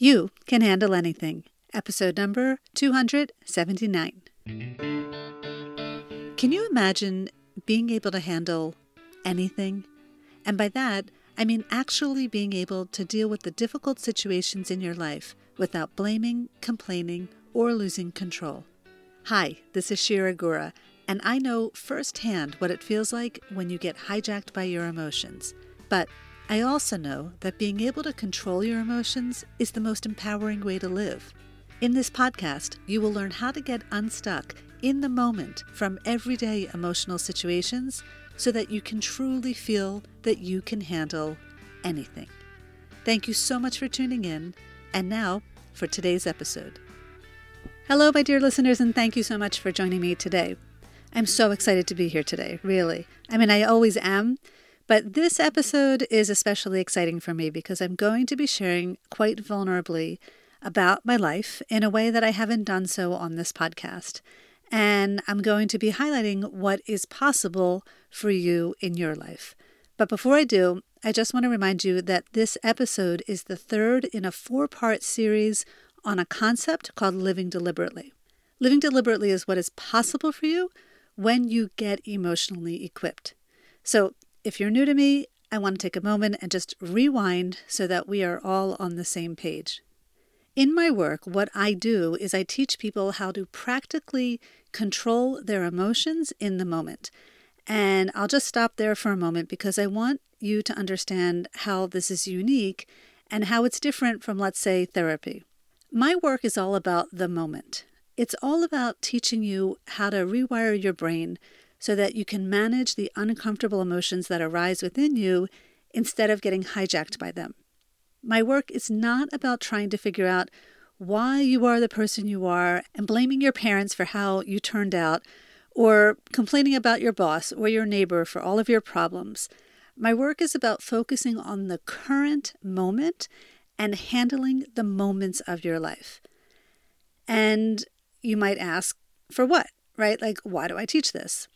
You Can Handle Anything, episode number 279. Can you imagine being able to handle anything? And by that, I mean actually being able to deal with the difficult situations in your life without blaming, complaining, or losing control. Hi, this is Shira Gura, and I know firsthand what it feels like when you get hijacked by your emotions. But I also know that being able to control your emotions is the most empowering way to live. In this podcast, you will learn how to get unstuck in the moment from everyday emotional situations so that you can truly feel that you can handle anything. Thank you so much for tuning in. And now for today's episode. Hello, my dear listeners, and thank you so much for joining me today. I'm so excited to be here today, really. I mean, I always am. But this episode is especially exciting for me because I'm going to be sharing quite vulnerably about my life in a way that I haven't done so on this podcast. And I'm going to be highlighting what is possible for you in your life. But before I do, I just want to remind you that this episode is the third in a four part series on a concept called living deliberately. Living deliberately is what is possible for you when you get emotionally equipped. So, if you're new to me, I want to take a moment and just rewind so that we are all on the same page. In my work, what I do is I teach people how to practically control their emotions in the moment. And I'll just stop there for a moment because I want you to understand how this is unique and how it's different from, let's say, therapy. My work is all about the moment. It's all about teaching you how to rewire your brain so that you can manage the uncomfortable emotions that arise within you instead of getting hijacked by them. My work is not about trying to figure out why you are the person you are and blaming your parents for how you turned out or complaining about your boss or your neighbor for all of your problems. My work is about focusing on the current moment and handling the moments of your life. And you might ask, for what? Right? Like, why do I teach this?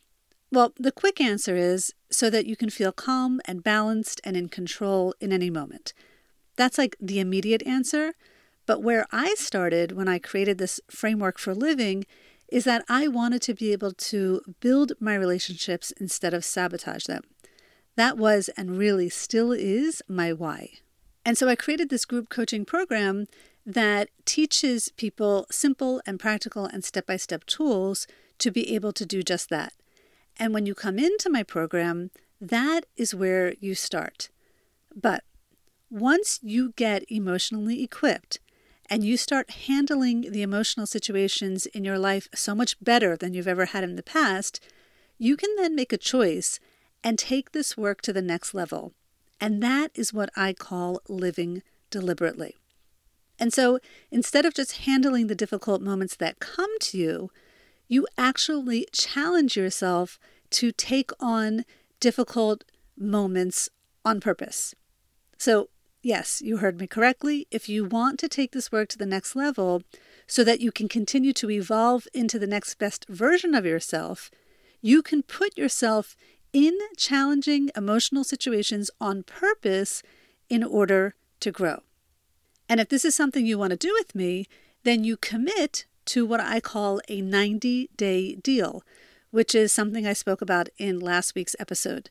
Well, the quick answer is so that you can feel calm and balanced and in control in any moment. That's like the immediate answer. But where I started when I created this framework for living is that I wanted to be able to build my relationships instead of sabotage them. That was and really still is my why. And so I created this group coaching program that teaches people simple and practical and step by step tools to be able to do just that. And when you come into my program, that is where you start. But once you get emotionally equipped and you start handling the emotional situations in your life so much better than you've ever had in the past, you can then make a choice and take this work to the next level. And that is what I call living deliberately. And so instead of just handling the difficult moments that come to you, you actually challenge yourself to take on difficult moments on purpose. So, yes, you heard me correctly. If you want to take this work to the next level so that you can continue to evolve into the next best version of yourself, you can put yourself in challenging emotional situations on purpose in order to grow. And if this is something you want to do with me, then you commit to what I call a 90 day deal, which is something I spoke about in last week's episode.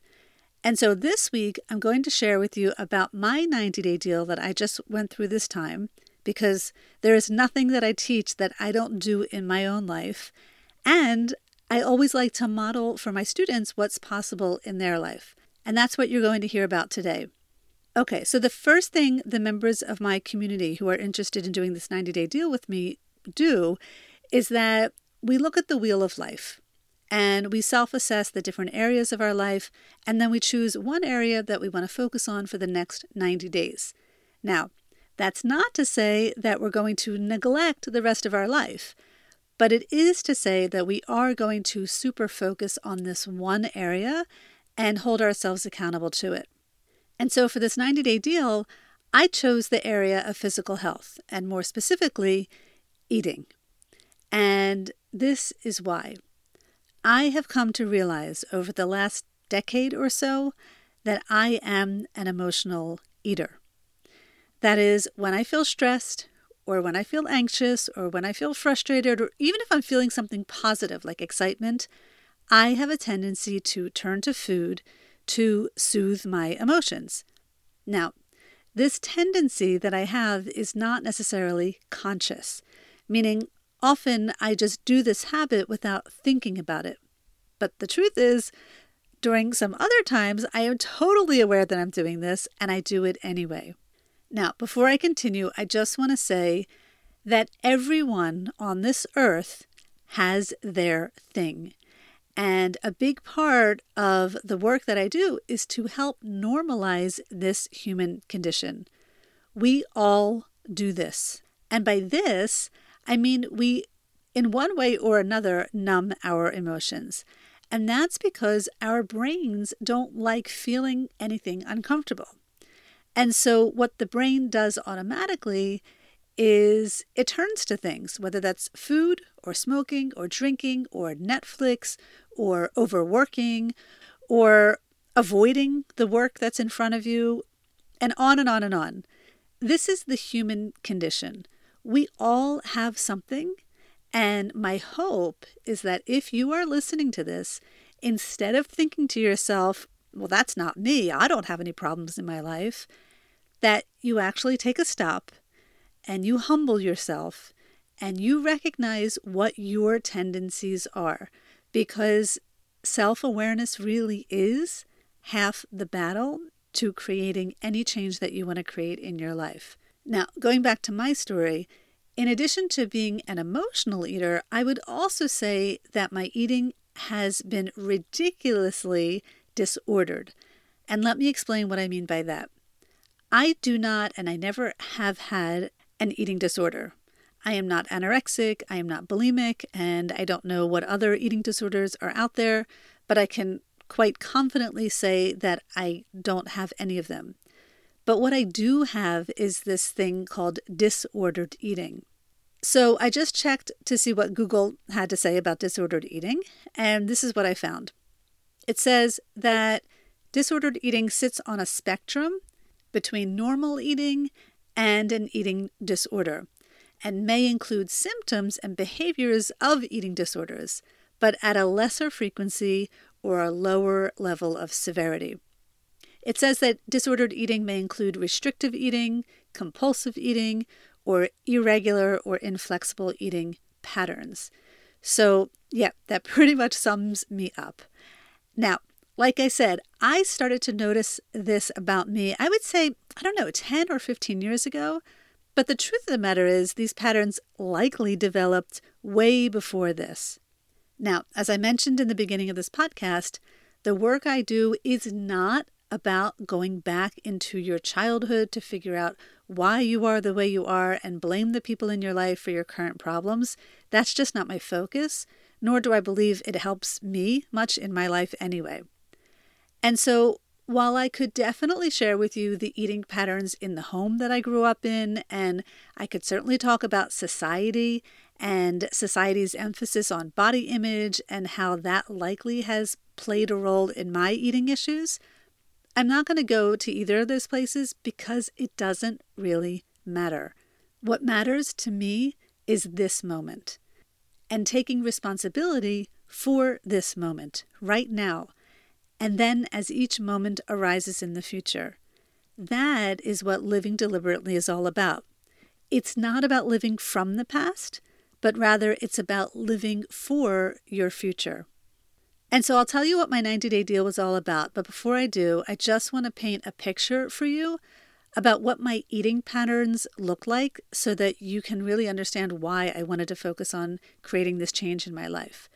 And so this week, I'm going to share with you about my 90 day deal that I just went through this time, because there is nothing that I teach that I don't do in my own life. And I always like to model for my students what's possible in their life. And that's what you're going to hear about today. Okay, so the first thing the members of my community who are interested in doing this 90 day deal with me do is that we look at the wheel of life and we self assess the different areas of our life, and then we choose one area that we want to focus on for the next 90 days. Now, that's not to say that we're going to neglect the rest of our life, but it is to say that we are going to super focus on this one area and hold ourselves accountable to it. And so for this 90 day deal, I chose the area of physical health, and more specifically, eating. And this is why. I have come to realize over the last decade or so that I am an emotional eater. That is, when I feel stressed, or when I feel anxious, or when I feel frustrated, or even if I'm feeling something positive like excitement, I have a tendency to turn to food to soothe my emotions. Now, this tendency that I have is not necessarily conscious, meaning often I just do this habit without thinking about it. But the truth is, during some other times, I am totally aware that I'm doing this and I do it anyway. Now, before I continue, I just want to say that everyone on this earth has their thing. And a big part of the work that I do is to help normalize this human condition. We all do this. And by this, I mean we, in one way or another, numb our emotions. And that's because our brains don't like feeling anything uncomfortable. And so, what the brain does automatically is it turns to things, whether that's food or smoking or drinking or Netflix or overworking or avoiding the work that's in front of you, and on and on and on. This is the human condition. We all have something, and my hope is that if you are listening to this, instead of thinking to yourself, well, that's not me, I don't have any problems in my life, that you actually take a stop and you humble yourself and you recognize what your tendencies are because self awareness really is half the battle to creating any change that you want to create in your life. Now, going back to my story, in addition to being an emotional eater, I would also say that my eating has been ridiculously disordered. And let me explain what I mean by that. I do not, and I never have had, an eating disorder. I am not anorexic, I am not bulimic, and I don't know what other eating disorders are out there, but I can quite confidently say that I don't have any of them. But what I do have is this thing called disordered eating. So I just checked to see what Google had to say about disordered eating, and this is what I found. It says that disordered eating sits on a spectrum between normal eating and an eating disorder and may include symptoms and behaviors of eating disorders, but at a lesser frequency or a lower level of severity. It says that disordered eating may include restrictive eating, compulsive eating, or irregular or inflexible eating patterns. So, yeah, that pretty much sums me up. Now, like I said, I started to notice this about me, I would say, I don't know, 10 or 15 years ago. But the truth of the matter is, these patterns likely developed way before this. Now, as I mentioned in the beginning of this podcast, the work I do is not about going back into your childhood to figure out why you are the way you are and blame the people in your life for your current problems. That's just not my focus, nor do I believe it helps me much in my life anyway. And so, while I could definitely share with you the eating patterns in the home that I grew up in, and I could certainly talk about society and society's emphasis on body image and how that likely has played a role in my eating issues, I'm not going to go to either of those places because it doesn't really matter. What matters to me is this moment and taking responsibility for this moment right now and then as each moment arises in the future. That is what living deliberately is all about. It's not about living from the past, but rather it's about living for your future. And so I'll tell you what my 90 day deal was all about. But before I do, I just want to paint a picture for you about what my eating patterns look like so that you can really understand why I wanted to focus on creating this change in my life.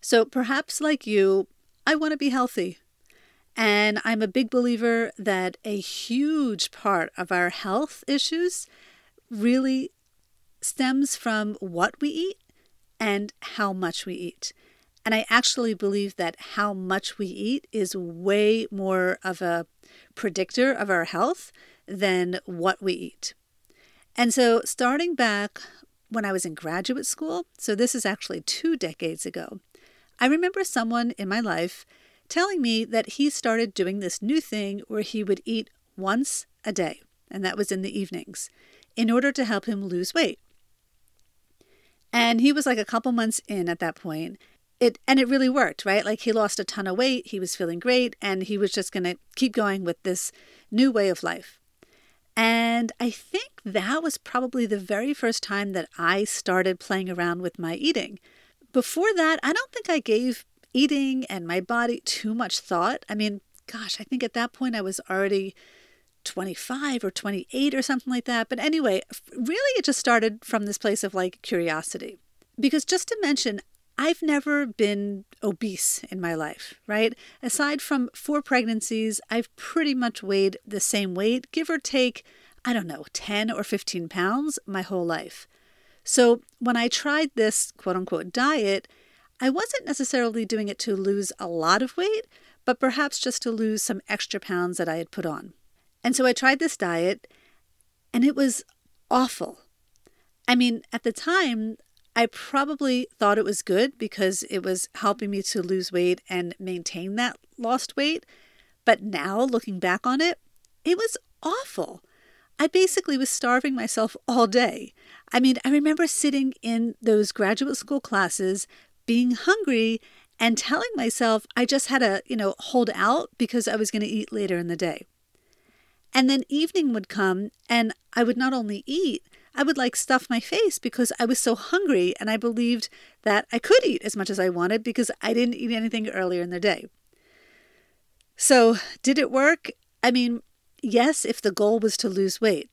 So perhaps, like you, I want to be healthy. And I'm a big believer that a huge part of our health issues really stems from what we eat and how much we eat. And I actually believe that how much we eat is way more of a predictor of our health than what we eat. And so, starting back when I was in graduate school, so this is actually two decades ago, I remember someone in my life telling me that he started doing this new thing where he would eat once a day. and that was in the evenings, in order to help him lose weight. And he was like a couple months in at that point. It and it really worked, right? Like he lost a ton of weight, he was feeling great, and he was just going to keep going with this new way of life. And I think that was probably the very first time that I started playing around with my eating. Before that, I don't think I gave eating and my body too much thought. I mean, gosh, I think at that point I was already 25 or 28 or something like that. But anyway, really it just started from this place of like curiosity. Because just to mention, I've never been obese in my life, right? Aside from four pregnancies, I've pretty much weighed the same weight, give or take, I don't know, 10 or 15 pounds my whole life. So when I tried this quote unquote diet, I wasn't necessarily doing it to lose a lot of weight, but perhaps just to lose some extra pounds that I had put on. And so I tried this diet, and it was awful. I mean, at the time, I probably thought it was good because it was helping me to lose weight and maintain that lost weight. But now, looking back on it, it was awful. I basically was starving myself all day. I mean, I remember sitting in those graduate school classes, being hungry, and telling myself I just had to, you know, hold out because I was going to eat later in the day. And then evening would come, and I would not only eat, I would like stuff my face because I was so hungry and I believed that I could eat as much as I wanted because I didn't eat anything earlier in the day. So, did it work? I mean, yes, if the goal was to lose weight.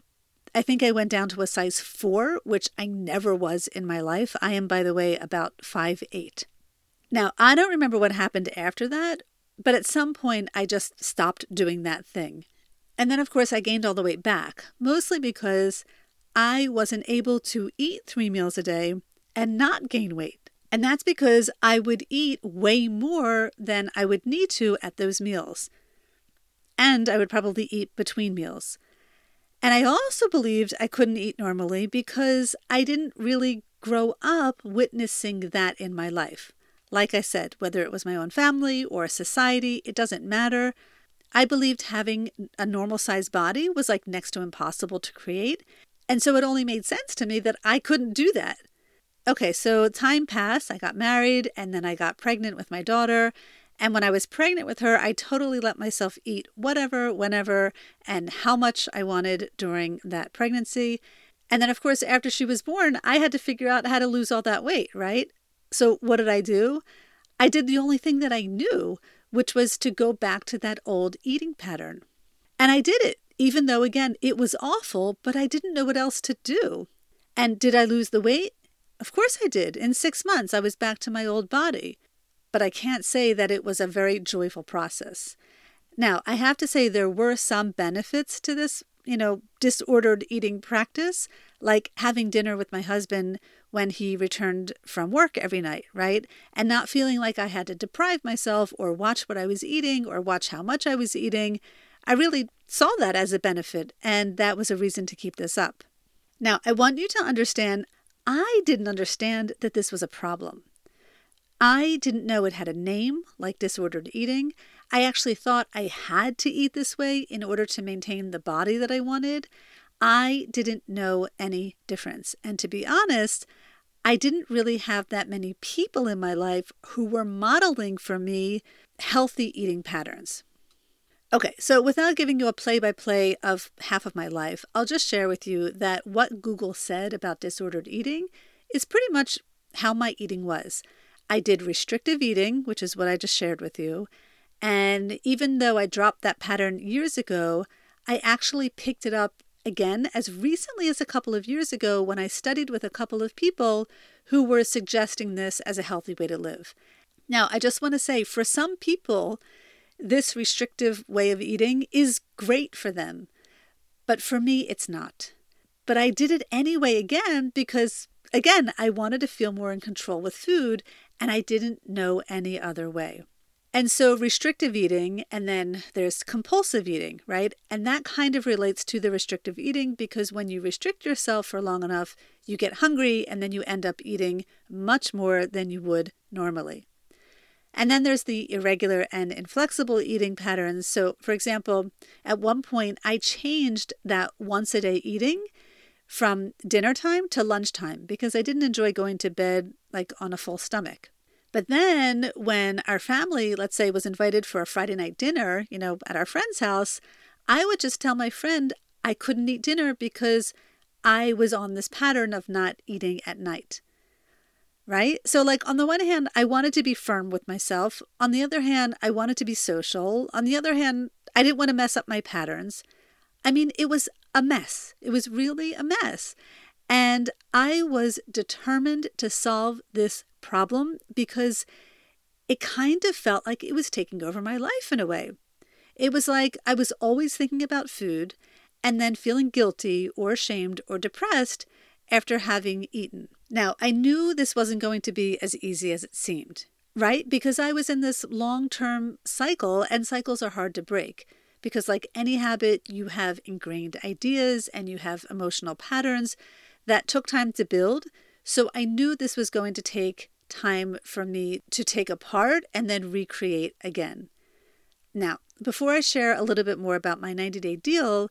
I think I went down to a size 4, which I never was in my life. I am, by the way, about five eight. Now, I don't remember what happened after that, but at some point I just stopped doing that thing. And then, of course, I gained all the weight back, mostly because I wasn't able to eat three meals a day and not gain weight. And that's because I would eat way more than I would need to at those meals. And I would probably eat between meals. And I also believed I couldn't eat normally because I didn't really grow up witnessing that in my life. Like I said, whether it was my own family or society, it doesn't matter. I believed having a normal sized body was like next to impossible to create. And so it only made sense to me that I couldn't do that. Okay, so time passed. I got married and then I got pregnant with my daughter. And when I was pregnant with her, I totally let myself eat whatever, whenever, and how much I wanted during that pregnancy. And then, of course, after she was born, I had to figure out how to lose all that weight, right? So, what did I do? I did the only thing that I knew, which was to go back to that old eating pattern. And I did it even though, again, it was awful, but I didn't know what else to do. And did I lose the weight? Of course I did. In six months, I was back to my old body. But I can't say that it was a very joyful process. Now, I have to say there were some benefits to this, you know, disordered eating practice, like having dinner with my husband when he returned from work every night, right? And not feeling like I had to deprive myself or watch what I was eating or watch how much I was eating. I really saw that as a benefit, and that was a reason to keep this up. Now, I want you to understand I didn't understand that this was a problem. I didn't know it had a name, like disordered eating. I actually thought I had to eat this way in order to maintain the body that I wanted. I didn't know any difference. And to be honest, I didn't really have that many people in my life who were modeling for me healthy eating patterns. Okay, so without giving you a play by play of half of my life, I'll just share with you that what Google said about disordered eating is pretty much how my eating was. I did restrictive eating, which is what I just shared with you. And even though I dropped that pattern years ago, I actually picked it up again as recently as a couple of years ago when I studied with a couple of people who were suggesting this as a healthy way to live. Now, I just want to say for some people, this restrictive way of eating is great for them. But for me, it's not. But I did it anyway again because, again, I wanted to feel more in control with food and I didn't know any other way. And so, restrictive eating, and then there's compulsive eating, right? And that kind of relates to the restrictive eating because when you restrict yourself for long enough, you get hungry and then you end up eating much more than you would normally. And then there's the irregular and inflexible eating patterns. So, for example, at one point I changed that once a day eating from dinner time to lunchtime because I didn't enjoy going to bed like on a full stomach. But then when our family, let's say, was invited for a Friday night dinner, you know, at our friend's house, I would just tell my friend I couldn't eat dinner because I was on this pattern of not eating at night right? So, like, on the one hand, I wanted to be firm with myself. On the other hand, I wanted to be social. On the other hand, I didn't want to mess up my patterns. I mean, it was a mess. It was really a mess. And I was determined to solve this problem because it kind of felt like it was taking over my life in a way. It was like I was always thinking about food and then feeling guilty or ashamed or depressed after having eaten. Now, I knew this wasn't going to be as easy as it seemed, right? Because I was in this long term cycle, and cycles are hard to break. Because, like any habit, you have ingrained ideas and you have emotional patterns that took time to build. So I knew this was going to take time for me to take apart and then recreate again. Now, before I share a little bit more about my 90 day deal,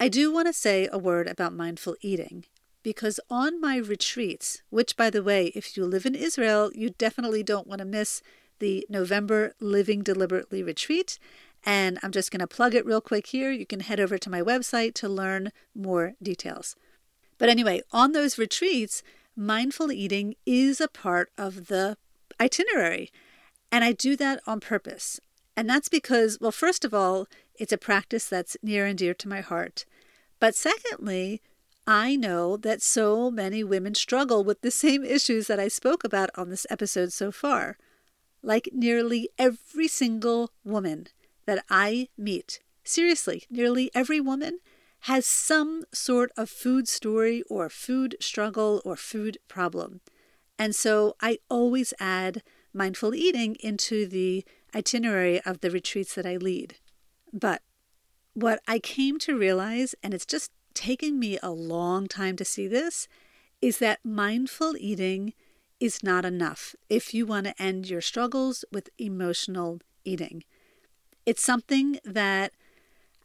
I do want to say a word about mindful eating because on my retreats, which by the way, if you live in Israel, you definitely don't want to miss the November Living Deliberately retreat. And I'm just going to plug it real quick here. You can head over to my website to learn more details. But anyway, on those retreats, mindful eating is a part of the itinerary. And I do that on purpose. And that's because, well, first of all, it's a practice that's near and dear to my heart. But secondly, I know that so many women struggle with the same issues that I spoke about on this episode so far. Like nearly every single woman that I meet, seriously, nearly every woman has some sort of food story or food struggle or food problem. And so I always add mindful eating into the itinerary of the retreats that I lead. But what I came to realize, and it's just taken me a long time to see this is that mindful eating is not enough if you want to end your struggles with emotional eating. It's something that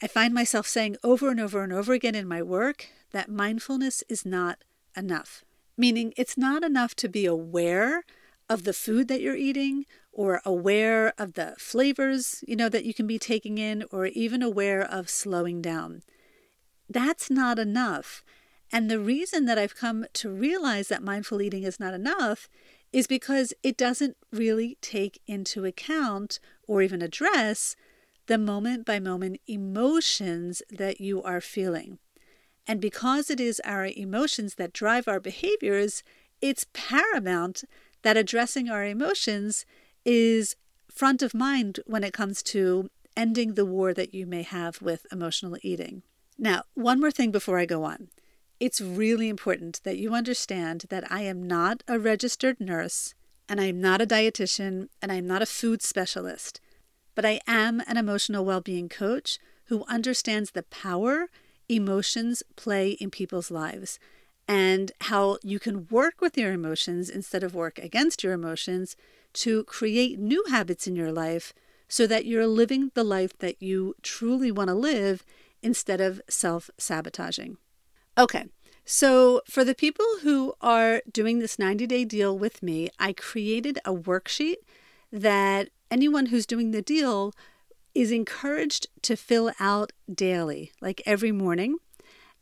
I find myself saying over and over and over again in my work that mindfulness is not enough. Meaning, it's not enough to be aware of the food that you're eating or aware of the flavors, you know, that you can be taking in or even aware of slowing down that's not enough. And the reason that I've come to realize that mindful eating is not enough is because it doesn't really take into account or even address the moment by moment emotions that you are feeling. And because it is our emotions that drive our behaviors, it's paramount that addressing our emotions is front of mind when it comes to ending the war that you may have with emotional eating. Now, one more thing before I go on. It's really important that you understand that I am not a registered nurse and I am not a dietitian and I'm not a food specialist, but I am an emotional well being coach who understands the power emotions play in people's lives and how you can work with your emotions instead of work against your emotions to create new habits in your life so that you're living the life that you truly want to live instead of self sabotaging. Okay, so for the people who are doing this 90 day deal with me, I created a worksheet that anyone who's doing the deal is encouraged to fill out daily, like every morning.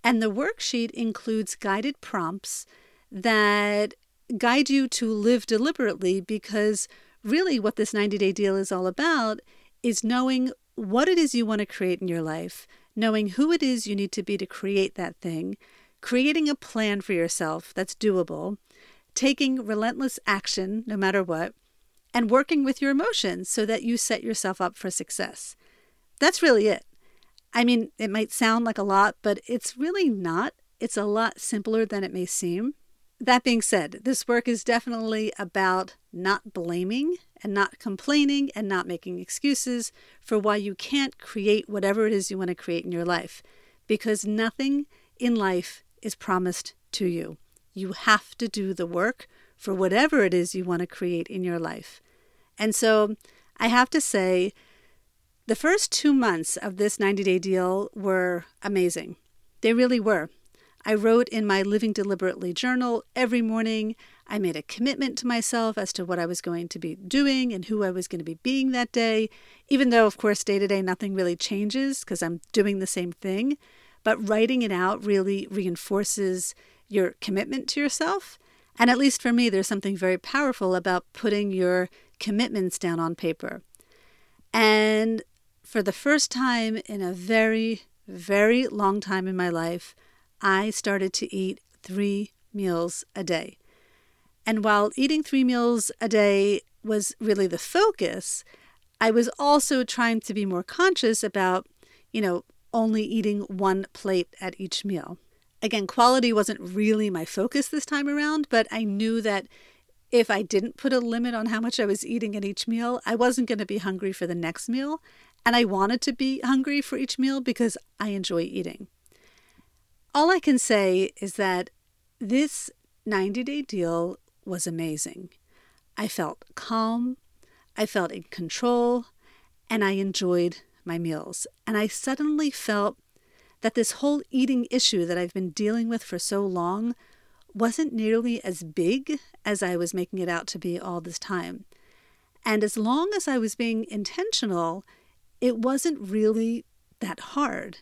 And the worksheet includes guided prompts that guide you to live deliberately because really what this 90 day deal is all about is knowing what it is you want to create in your life, knowing who it is you need to be to create that thing, creating a plan for yourself that's doable, taking relentless action no matter what, and working with your emotions so that you set yourself up for success. That's really it. I mean, it might sound like a lot, but it's really not. It's a lot simpler than it may seem. That being said, this work is definitely about not blaming and not complaining and not making excuses for why you can't create whatever it is you want to create in your life. Because nothing in life is promised to you. You have to do the work for whatever it is you want to create in your life. And so I have to say, the first two months of this 90 day deal were amazing. They really were. I wrote in my Living Deliberately journal every morning. I made a commitment to myself as to what I was going to be doing and who I was going to be being that day, even though, of course, day to day nothing really changes because I'm doing the same thing. But writing it out really reinforces your commitment to yourself. And at least for me, there's something very powerful about putting your commitments down on paper. And for the first time in a very, very long time in my life, I started to eat three meals a day. And while eating three meals a day was really the focus, I was also trying to be more conscious about, you know, only eating one plate at each meal. Again, quality wasn't really my focus this time around, but I knew that if I didn't put a limit on how much I was eating at each meal, I wasn't going to be hungry for the next meal. And I wanted to be hungry for each meal because I enjoy eating. All I can say is that this 90 day deal was amazing. I felt calm, I felt in control, and I enjoyed my meals. And I suddenly felt that this whole eating issue that I've been dealing with for so long wasn't nearly as big as I was making it out to be all this time. And as long as I was being intentional, it wasn't really that hard.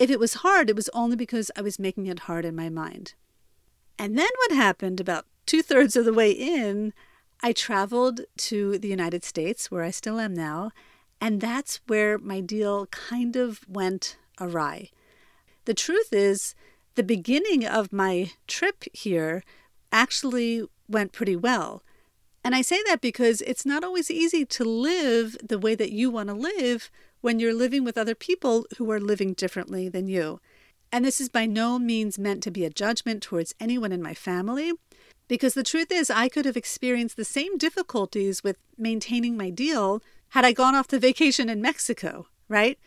If it was hard, it was only because I was making it hard in my mind. And then what happened about two thirds of the way in, I traveled to the United States, where I still am now, and that's where my deal kind of went awry. The truth is, the beginning of my trip here actually went pretty well. And I say that because it's not always easy to live the way that you want to live when you're living with other people who are living differently than you. And this is by no means meant to be a judgment towards anyone in my family, because the truth is, I could have experienced the same difficulties with maintaining my deal had I gone off to vacation in Mexico, right?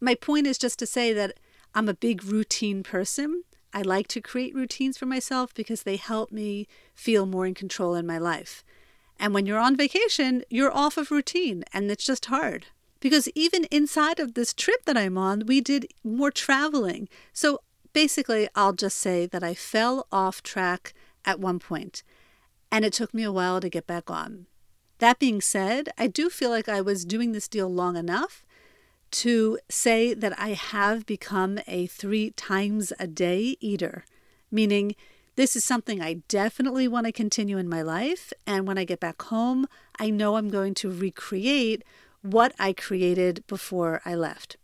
My point is just to say that I'm a big routine person. I like to create routines for myself because they help me feel more in control in my life. And when you're on vacation, you're off of routine and it's just hard. Because even inside of this trip that I'm on, we did more traveling. So basically, I'll just say that I fell off track at one point, and it took me a while to get back on. That being said, I do feel like I was doing this deal long enough to say that I have become a three times a day eater, meaning this is something I definitely want to continue in my life. And when I get back home, I know I'm going to recreate what I created before I left.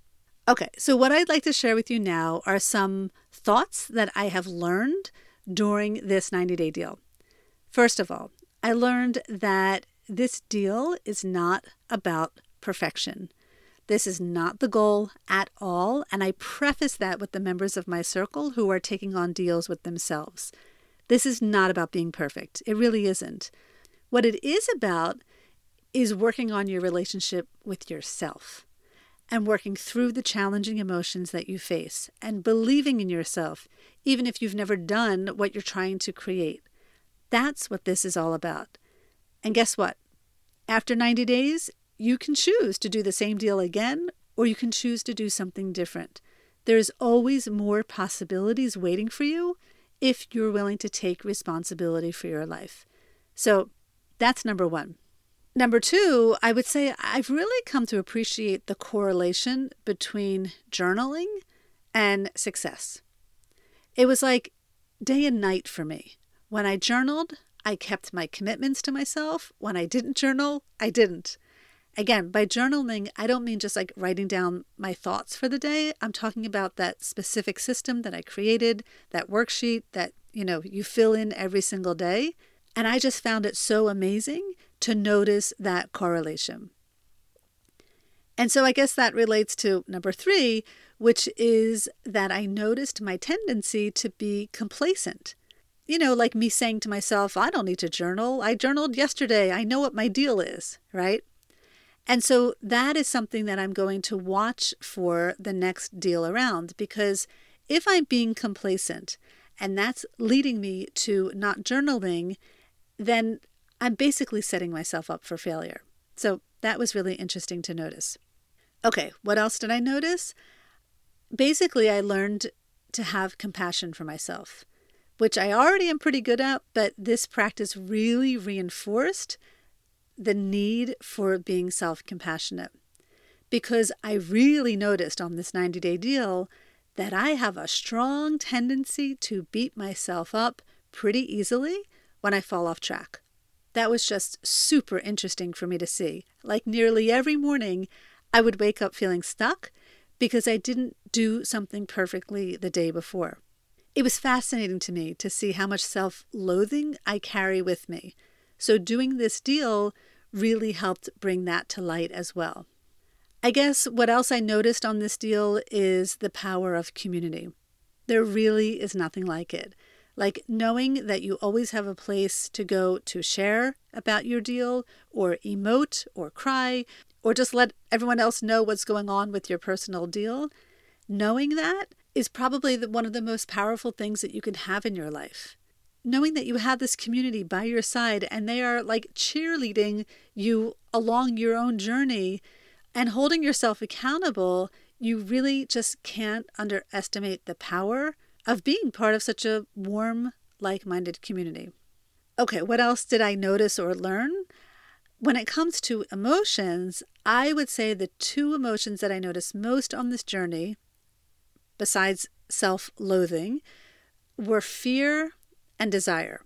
Okay, so what I'd like to share with you now are some thoughts that I have learned during this 90 day deal. First of all, I learned that this deal is not about perfection. This is not the goal at all, and I preface that with the members of my circle who are taking on deals with themselves. This is not about being perfect. It really isn't. What it is about is working on your relationship with yourself and working through the challenging emotions that you face and believing in yourself, even if you've never done what you're trying to create. That's what this is all about. And guess what? After 90 days, you can choose to do the same deal again, or you can choose to do something different. There's always more possibilities waiting for you if you're willing to take responsibility for your life. So that's number one. Number two, I would say I've really come to appreciate the correlation between journaling and success. It was like day and night for me. When I journaled, I kept my commitments to myself. When I didn't journal, I didn't. Again, by journaling, I don't mean just like writing down my thoughts for the day. I'm talking about that specific system that I created, that worksheet that, you know, you fill in every single day. And I just found it so amazing to notice that correlation. And so I guess that relates to number three, which is that I noticed my tendency to be complacent. You know, like me saying to myself, I don't need to journal. I journaled yesterday. I know what my deal is, right? And so that is something that I'm going to watch for the next deal around because if I'm being complacent and that's leading me to not journaling, then I'm basically setting myself up for failure. So that was really interesting to notice. Okay, what else did I notice? Basically, I learned to have compassion for myself, which I already am pretty good at, but this practice really reinforced the need for being self compassionate. Because I really noticed on this 90 day deal that I have a strong tendency to beat myself up pretty easily when I fall off track. That was just super interesting for me to see. Like nearly every morning, I would wake up feeling stuck because I didn't do something perfectly the day before. It was fascinating to me to see how much self loathing I carry with me. So, doing this deal really helped bring that to light as well. I guess what else I noticed on this deal is the power of community. There really is nothing like it. Like knowing that you always have a place to go to share about your deal, or emote, or cry, or just let everyone else know what's going on with your personal deal. Knowing that is probably the, one of the most powerful things that you can have in your life. Knowing that you have this community by your side and they are like cheerleading you along your own journey and holding yourself accountable, you really just can't underestimate the power of being part of such a warm, like minded community. Okay, what else did I notice or learn? When it comes to emotions, I would say the two emotions that I noticed most on this journey, besides self loathing, were fear and desire.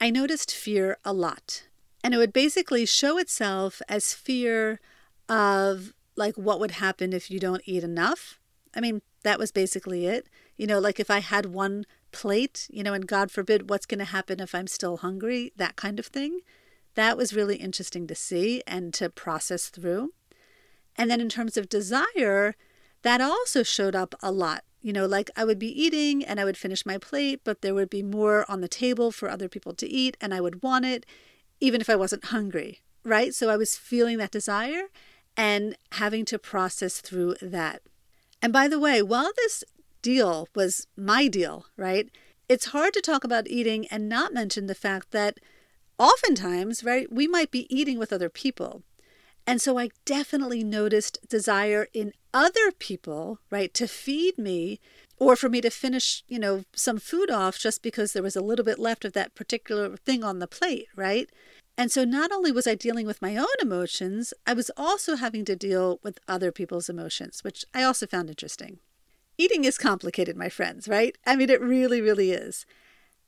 I noticed fear a lot, and it would basically show itself as fear of like what would happen if you don't eat enough. I mean, that was basically it. You know, like if I had one plate, you know, and God forbid, what's going to happen if I'm still hungry, that kind of thing. That was really interesting to see and to process through. And then in terms of desire, that also showed up a lot. You know, like I would be eating and I would finish my plate, but there would be more on the table for other people to eat, and I would want it even if I wasn't hungry, right? So I was feeling that desire and having to process through that. And by the way, while this deal was my deal, right? It's hard to talk about eating and not mention the fact that oftentimes, right, we might be eating with other people. And so I definitely noticed desire in other people, right, to feed me or for me to finish, you know, some food off just because there was a little bit left of that particular thing on the plate, right? And so not only was I dealing with my own emotions, I was also having to deal with other people's emotions, which I also found interesting. Eating is complicated, my friends, right? I mean, it really, really is.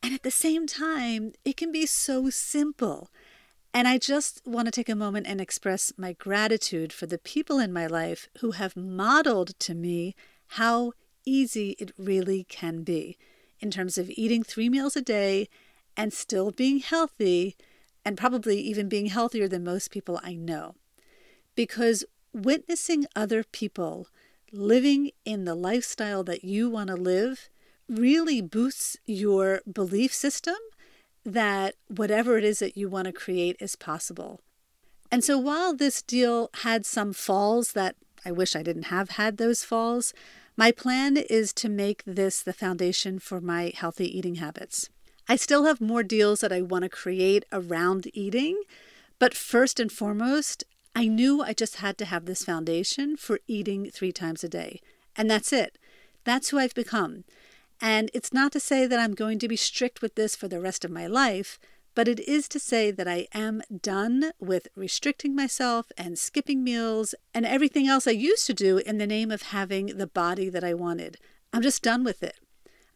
And at the same time, it can be so simple. And I just want to take a moment and express my gratitude for the people in my life who have modeled to me how easy it really can be in terms of eating three meals a day and still being healthy and probably even being healthier than most people I know. Because witnessing other people living in the lifestyle that you want to live really boosts your belief system that whatever it is that you want to create is possible. And so while this deal had some falls that I wish I didn't have had those falls, my plan is to make this the foundation for my healthy eating habits. I still have more deals that I want to create around eating, but first and foremost, I knew I just had to have this foundation for eating three times a day. And that's it. That's who I've become. And it's not to say that I'm going to be strict with this for the rest of my life, but it is to say that I am done with restricting myself and skipping meals and everything else I used to do in the name of having the body that I wanted. I'm just done with it.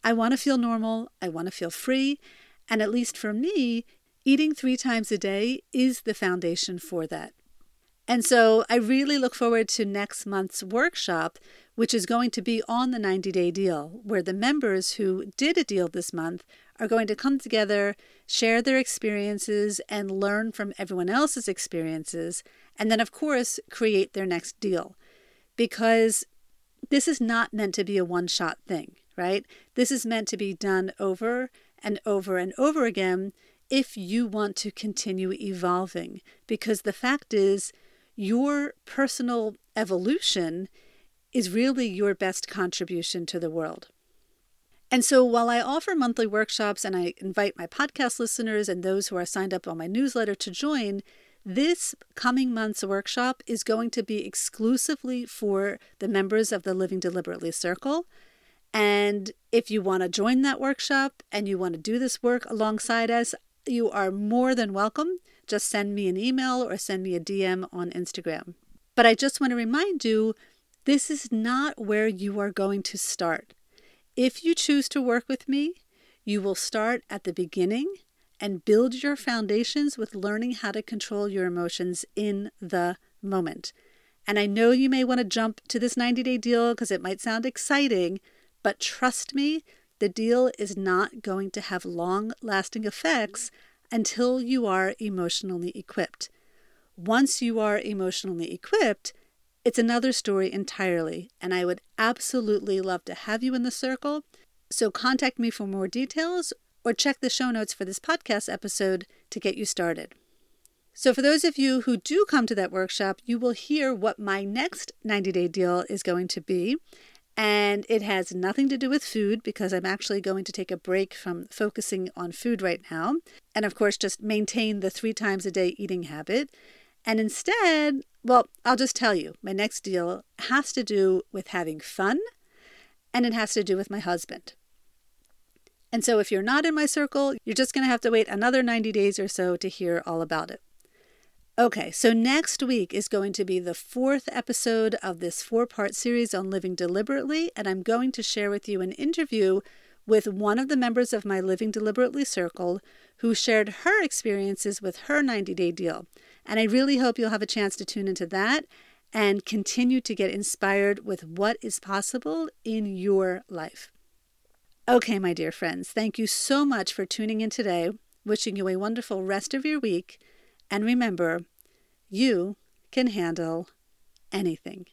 I want to feel normal. I want to feel free. And at least for me, eating three times a day is the foundation for that. And so I really look forward to next month's workshop, which is going to be on the 90 day deal, where the members who did a deal this month are going to come together, share their experiences, and learn from everyone else's experiences, and then, of course, create their next deal. Because this is not meant to be a one shot thing right? This is meant to be done over and over and over again if you want to continue evolving. Because the fact is, your personal evolution is really your best contribution to the world. And so while I offer monthly workshops and I invite my podcast listeners and those who are signed up on my newsletter to join, this coming month's workshop is going to be exclusively for the members of the Living Deliberately Circle. And if you want to join that workshop and you want to do this work alongside us, you are more than welcome. Just send me an email or send me a DM on Instagram. But I just want to remind you this is not where you are going to start. If you choose to work with me, you will start at the beginning and build your foundations with learning how to control your emotions in the moment. And I know you may want to jump to this 90 day deal because it might sound exciting, but trust me, the deal is not going to have long lasting effects until you are emotionally equipped. Once you are emotionally equipped, it's another story entirely, and I would absolutely love to have you in the circle. So contact me for more details or check the show notes for this podcast episode to get you started. So, for those of you who do come to that workshop, you will hear what my next 90 day deal is going to be. And it has nothing to do with food because I'm actually going to take a break from focusing on food right now. And of course, just maintain the three times a day eating habit. And instead, well, I'll just tell you, my next deal has to do with having fun and it has to do with my husband. And so if you're not in my circle, you're just going to have to wait another 90 days or so to hear all about it. Okay, so next week is going to be the fourth episode of this four part series on living deliberately, and I'm going to share with you an interview with one of the members of my Living Deliberately Circle who shared her experiences with her 90 day deal. And I really hope you'll have a chance to tune into that and continue to get inspired with what is possible in your life. Okay, my dear friends, thank you so much for tuning in today. Wishing you a wonderful rest of your week. And remember, you can handle anything.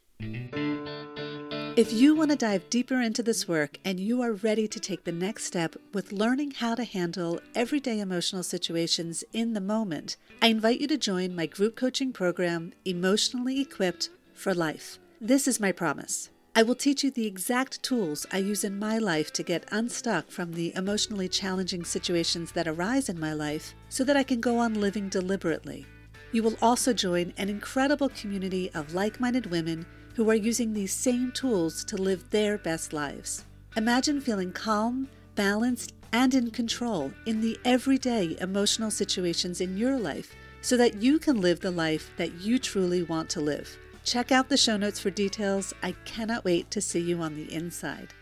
If you want to dive deeper into this work and you are ready to take the next step with learning how to handle everyday emotional situations in the moment, I invite you to join my group coaching program, Emotionally Equipped for Life. This is my promise. I will teach you the exact tools I use in my life to get unstuck from the emotionally challenging situations that arise in my life so that I can go on living deliberately. You will also join an incredible community of like minded women who are using these same tools to live their best lives. Imagine feeling calm, balanced, and in control in the everyday emotional situations in your life so that you can live the life that you truly want to live. Check out the show notes for details. I cannot wait to see you on the inside.